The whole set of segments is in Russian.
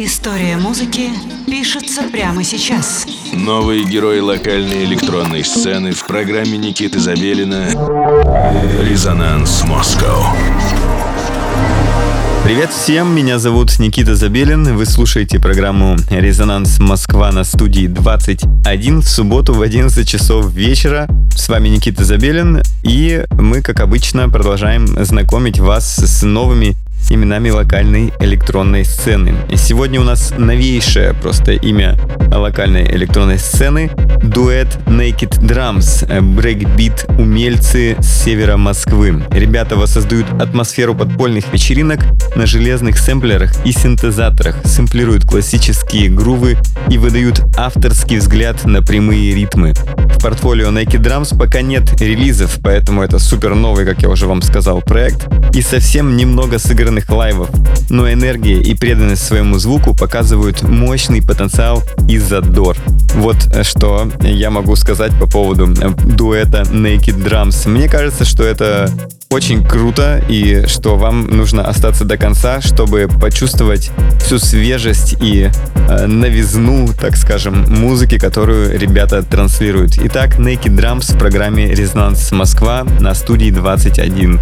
История музыки пишется прямо сейчас. Новые герои локальной электронной сцены в программе Никиты Забелина «Резонанс Москва». Привет всем, меня зовут Никита Забелин, вы слушаете программу «Резонанс Москва» на студии 21 в субботу в 11 часов вечера. С вами Никита Забелин, и мы, как обычно, продолжаем знакомить вас с новыми именами локальной электронной сцены. И сегодня у нас новейшее просто имя локальной электронной сцены — дуэт Naked Drums, брейкбит умельцы с севера Москвы. Ребята воссоздают атмосферу подпольных вечеринок на железных сэмплерах и синтезаторах, сэмплируют классические грувы и выдают авторский взгляд на прямые ритмы. В портфолио Naked Drums пока нет релизов, поэтому это супер новый, как я уже вам сказал, проект. И совсем немного сыгранных лайвов. Но энергия и преданность своему звуку показывают мощный потенциал и задор. Вот что я могу сказать по поводу э, дуэта Naked Drums. Мне кажется, что это очень круто и что вам нужно остаться до конца, чтобы почувствовать всю свежесть и э, новизну, так скажем, музыки, которую ребята транслируют. Итак, Naked Drums в программе Резонанс Москва на студии 21.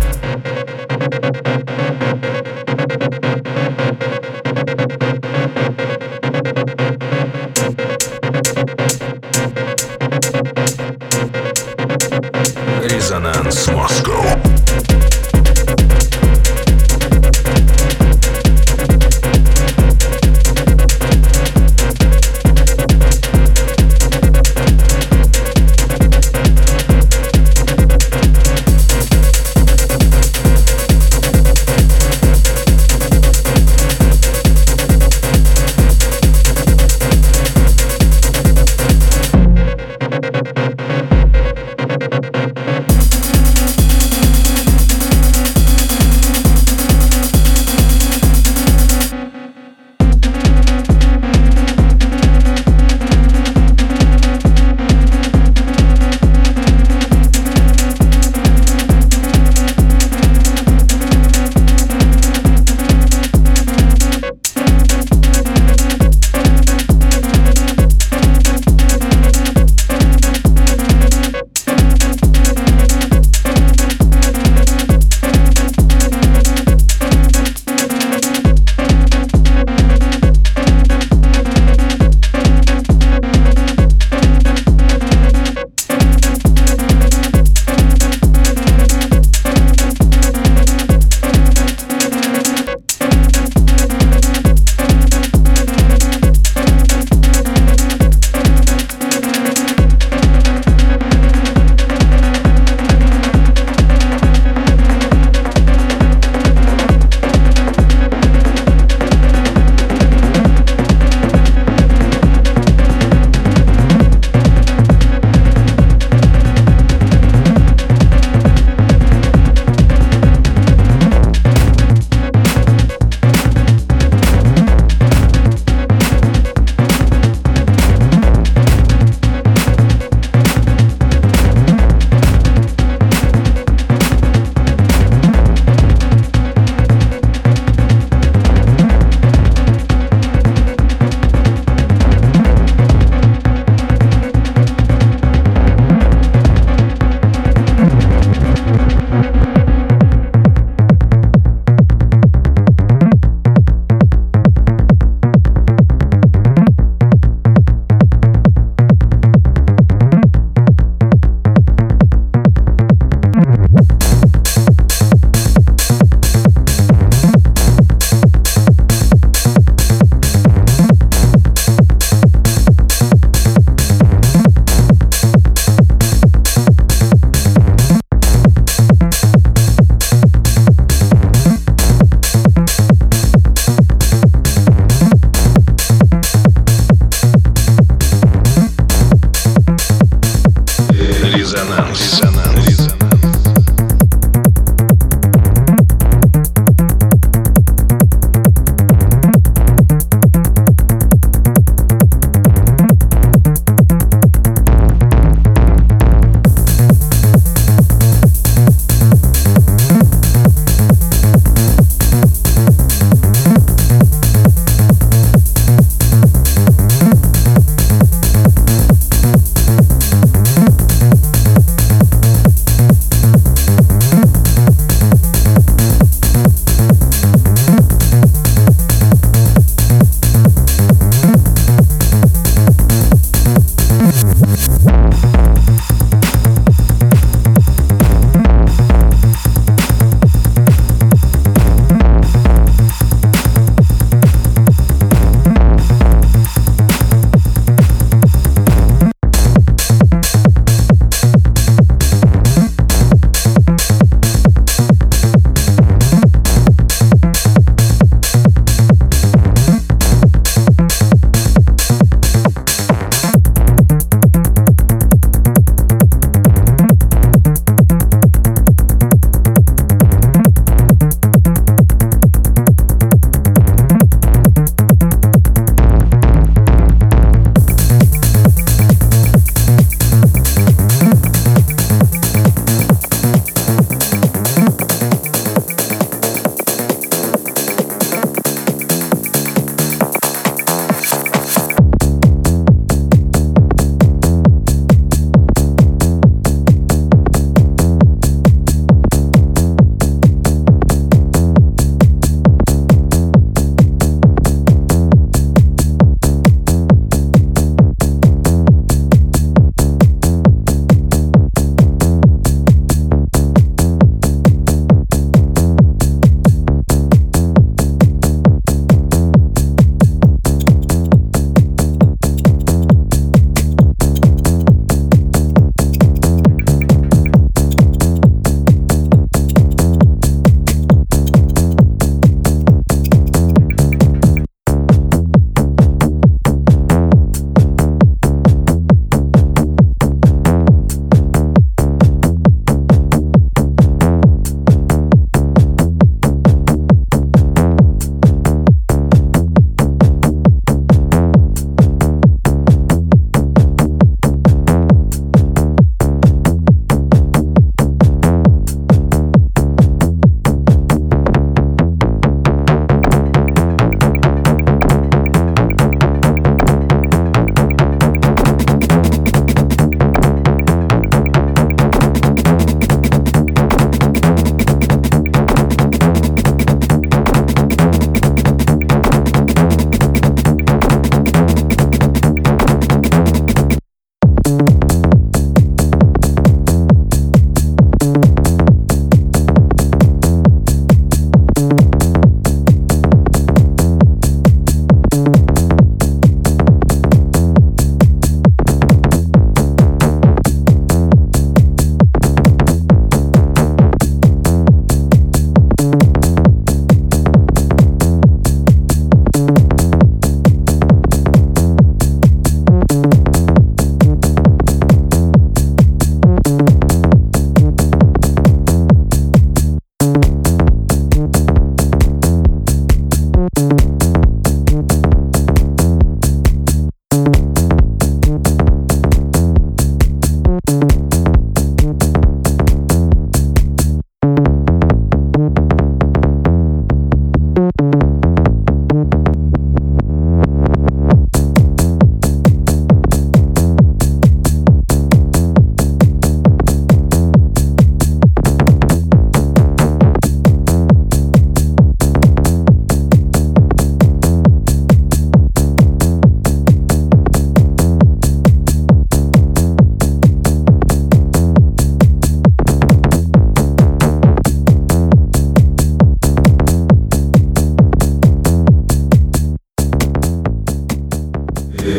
Резонанс Москва.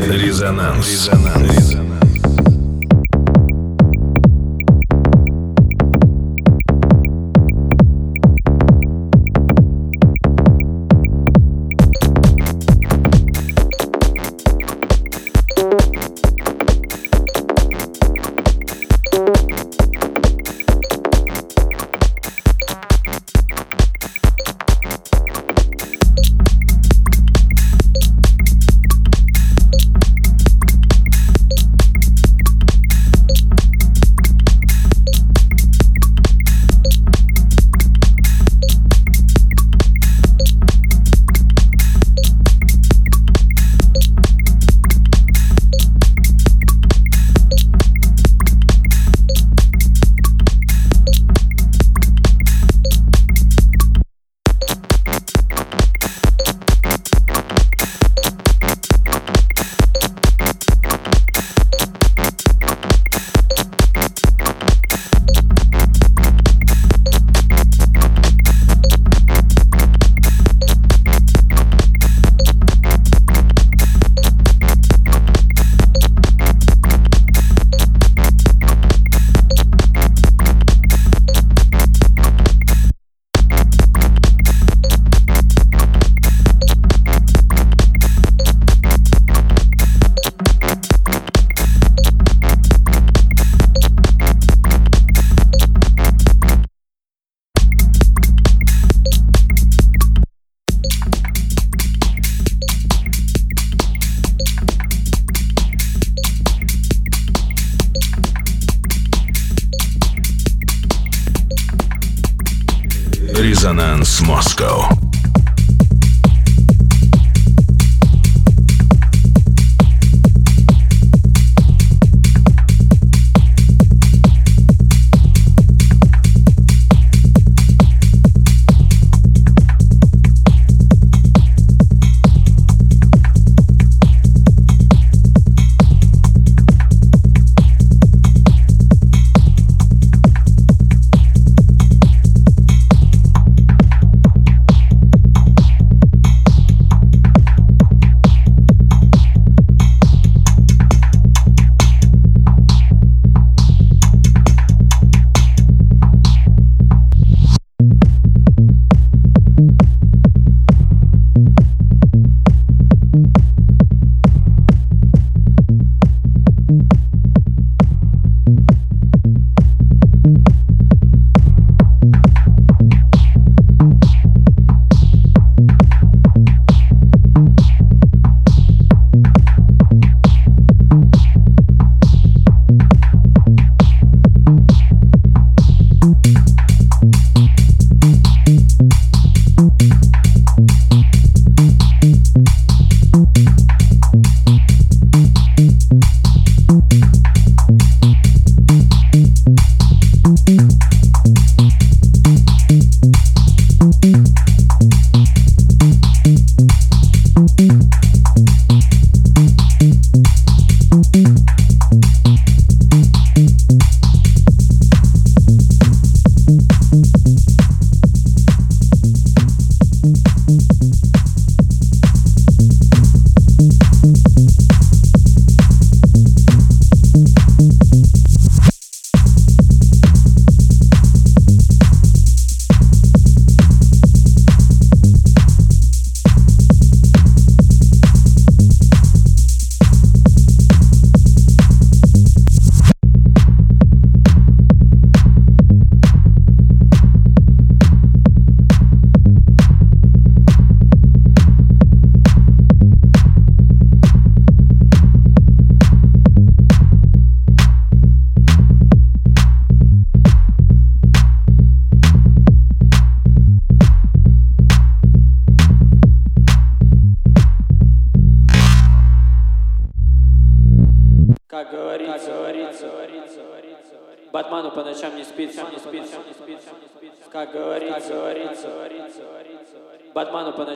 Резонанс. Резонанс. Резонанс.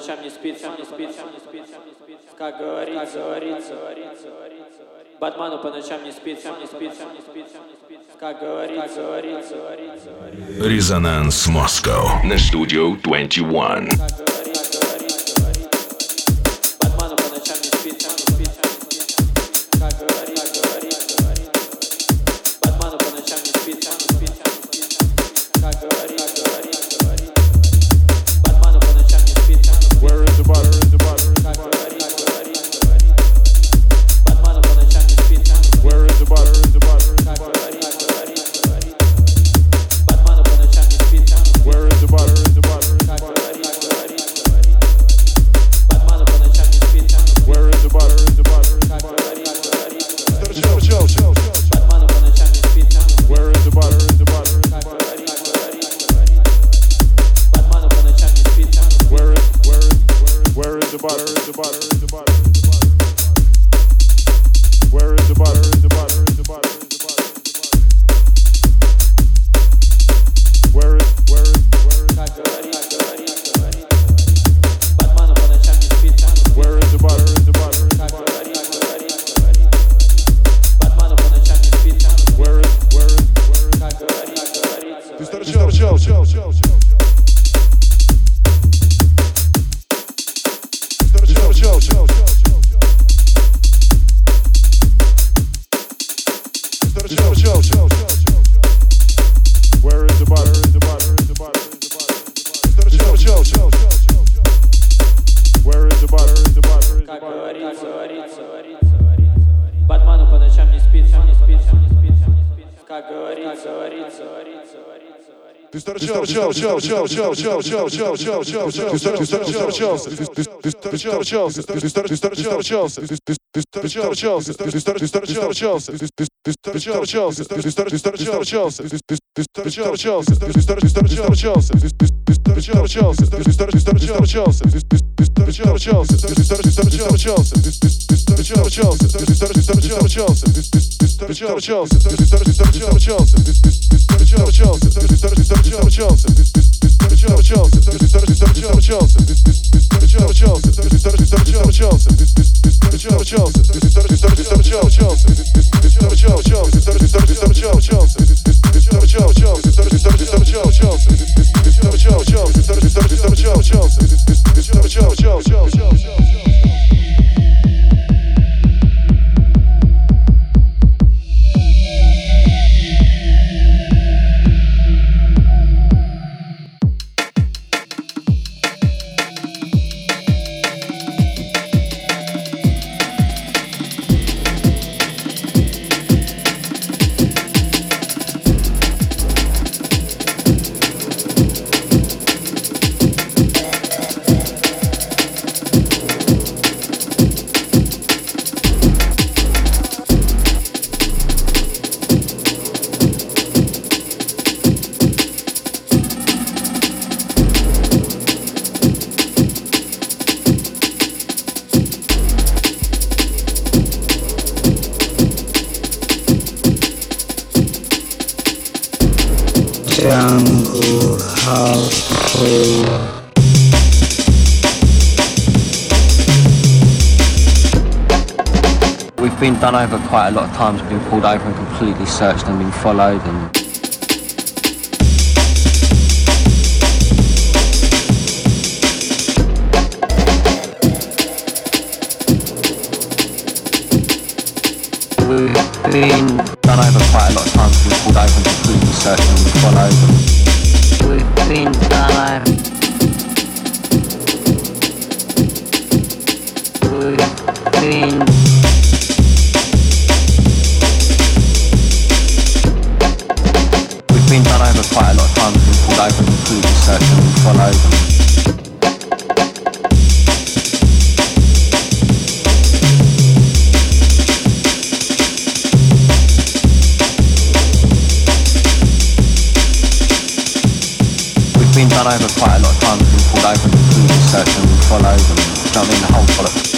Ночам не спится, не спится, не спится, не спится. Как говорится, говорится, говорится, говорится. Батману по ночам не спится, не спится, не спится, не спится. Как говорится, говорится, говорится, говорится. Резонанс Москва на студию 21. Show. Done Jones. Quite a lot of times, been pulled over and completely searched and been followed and been done over quite a lot of times, been pulled over and searched and followed and, you know I mean, the whole follow.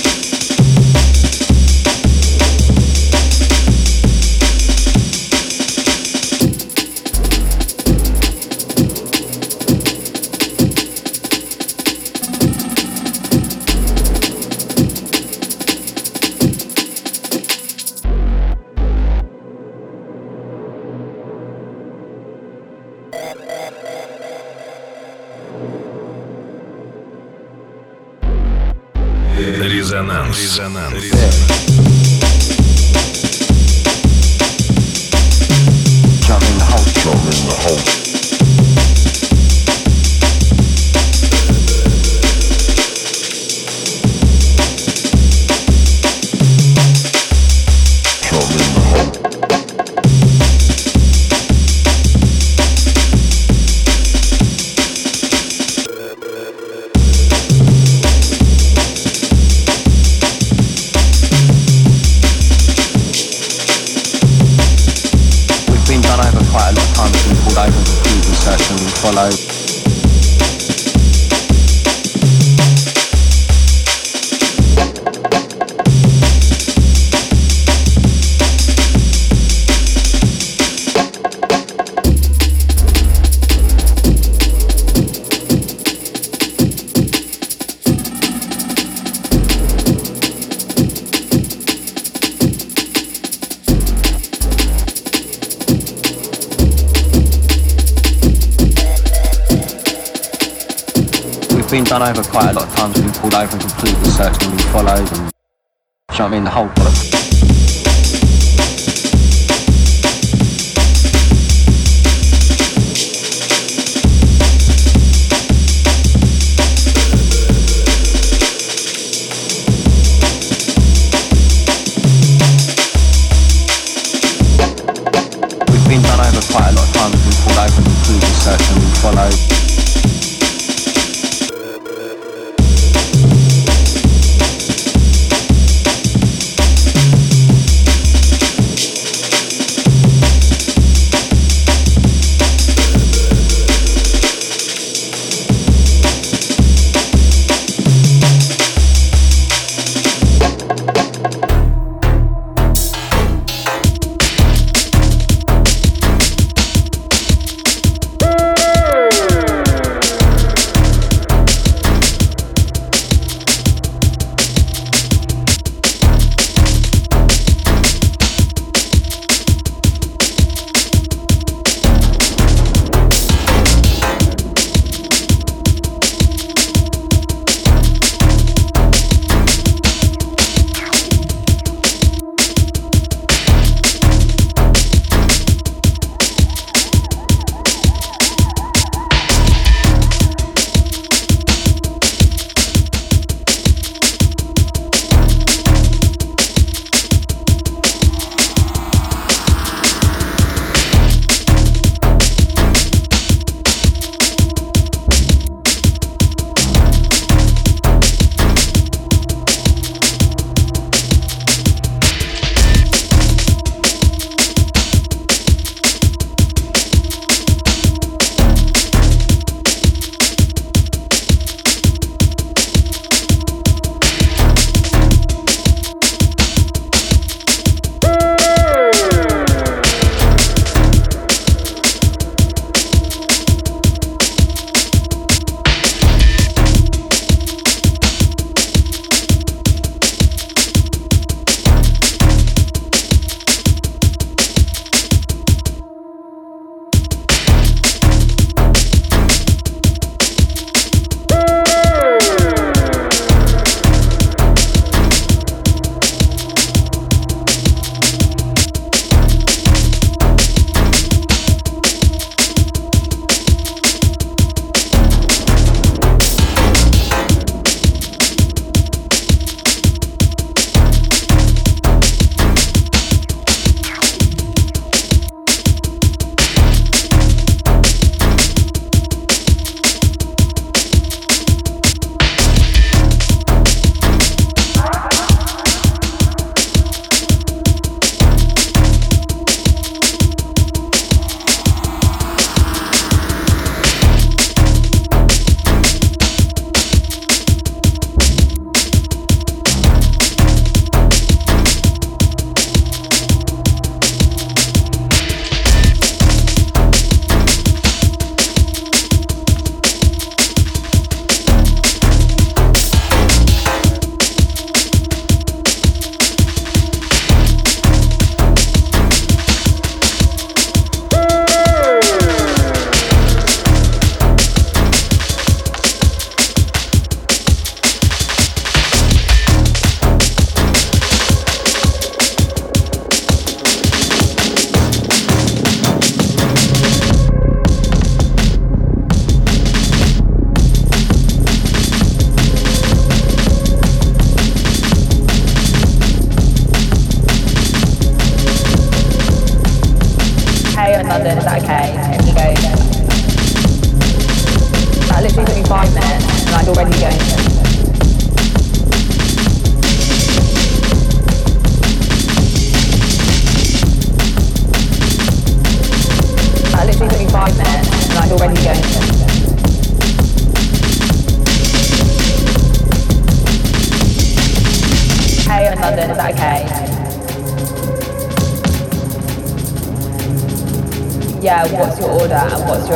been done over quite a lot of times, We've been pulled over and completely searched and been followed and, do you know what I mean, the whole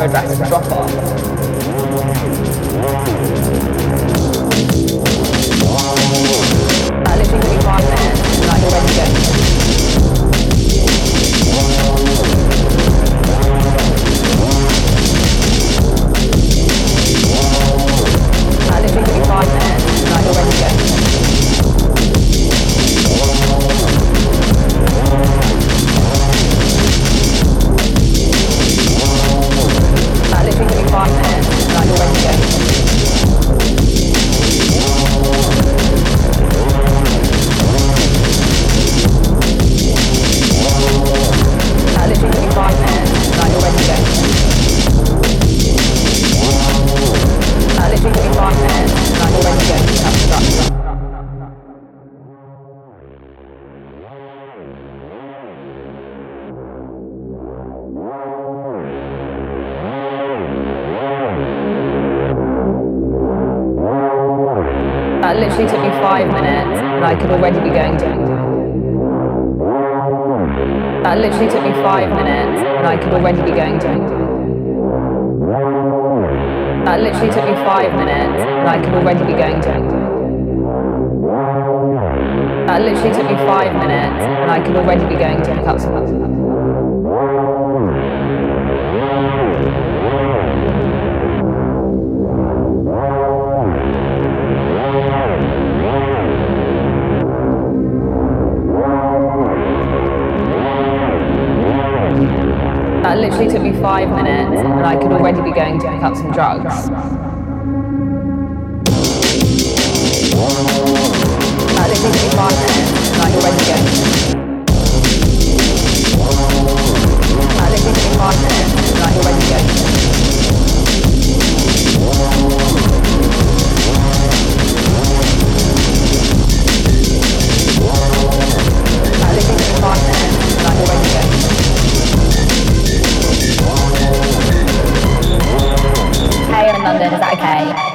Các. That literally took me five minutes, and I could already be going to. That literally took me five minutes, and I could already be going to. That literally took me five minutes, and I could already be going to pick up some. That literally took me five minutes, and I could already be going to pick up some drugs. That literally took me five minutes, and I could already I already going. Minutes, and I already. In London, is that okay?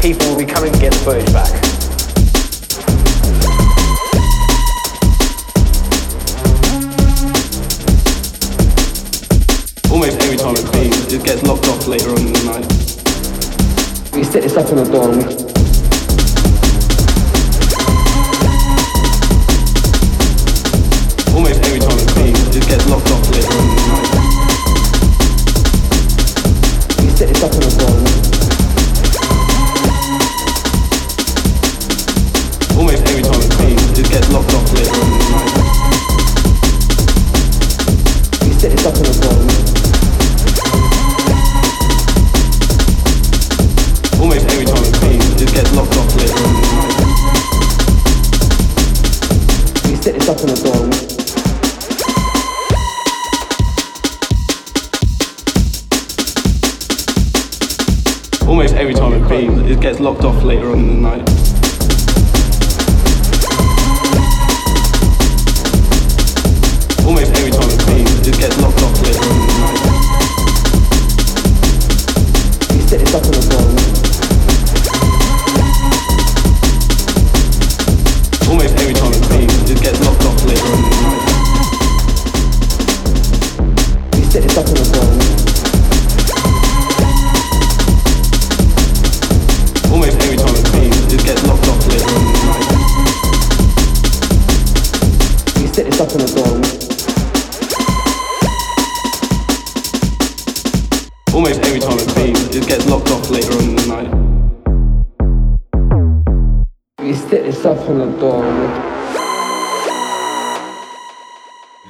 People will be coming to get the footage back. Almost every time it cleans, it gets locked off later on in the night. We set this up on a dawn. Locked off later on Almost every time it cleans, it gets locked off later on in the night. You stick this on the door.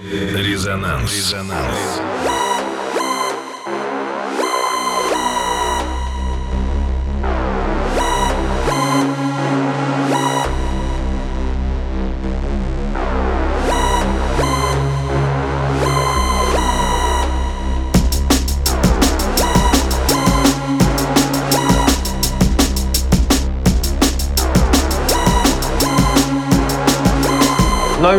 Резонанс.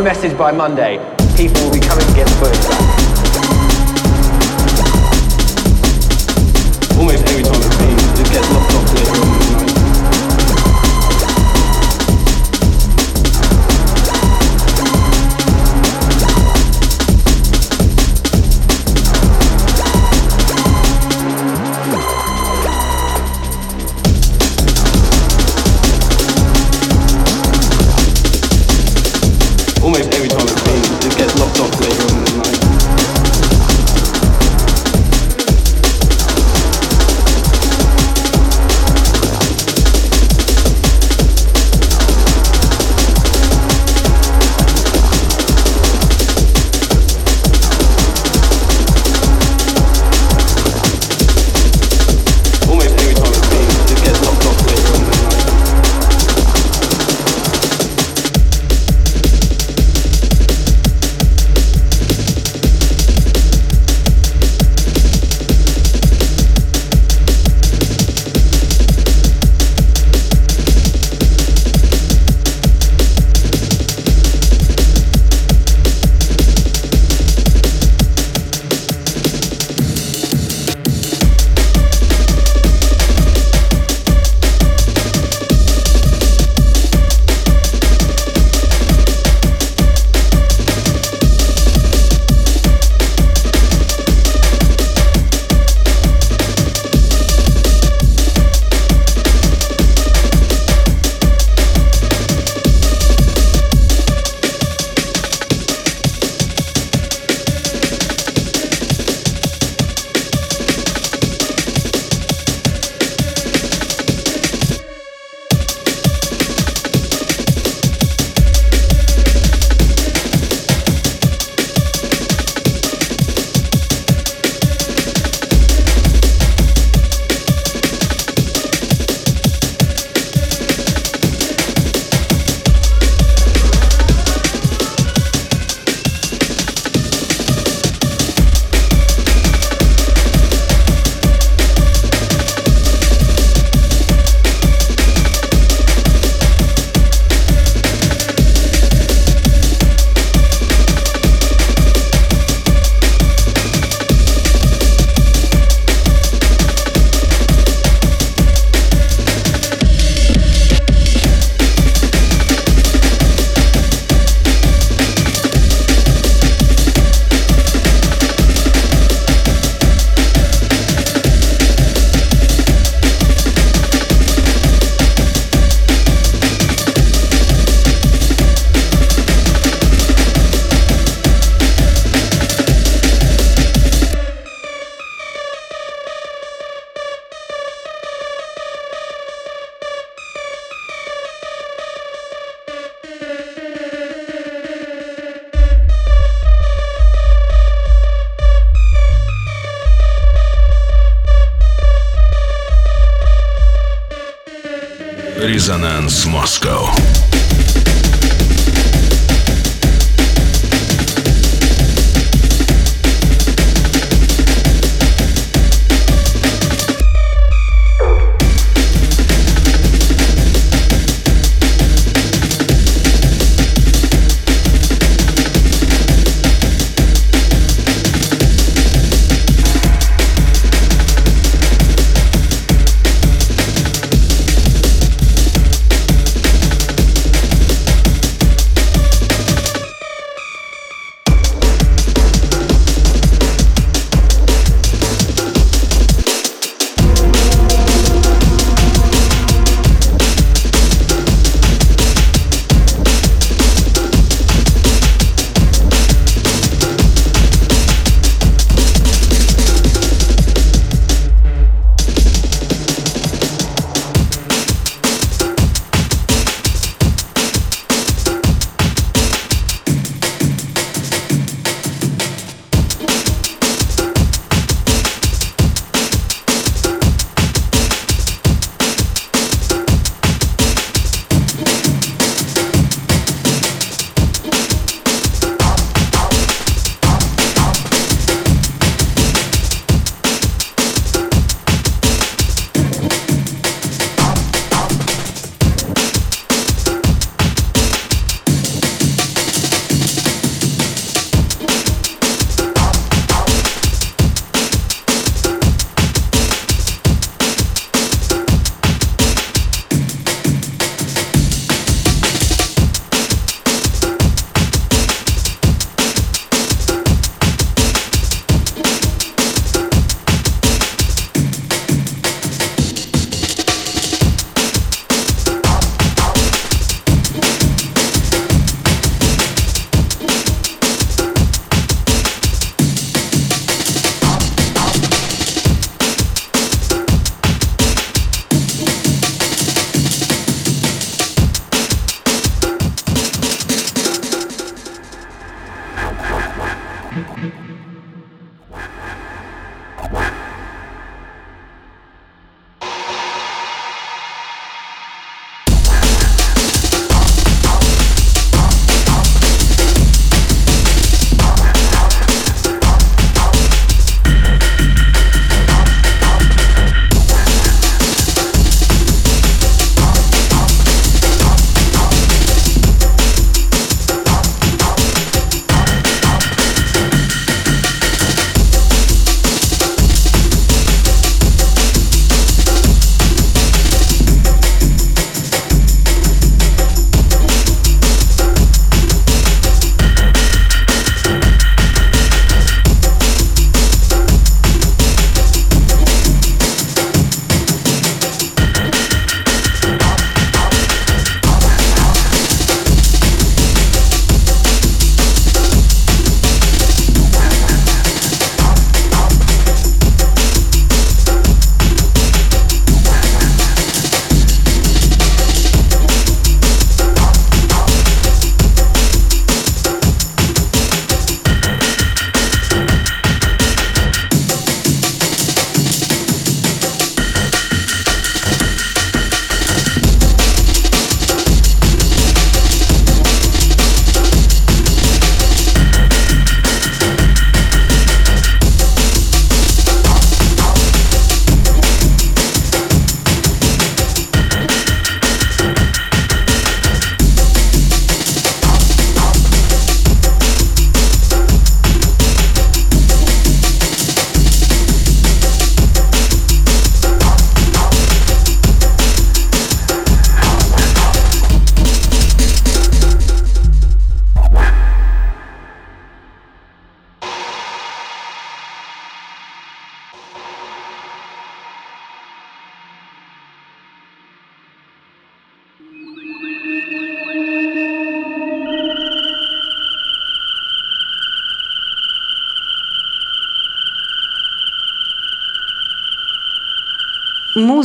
message by Monday, people will be coming to get the footage.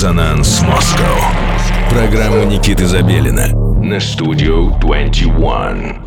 Резонанс Москва. Программа Никиты Забелина на студию 21.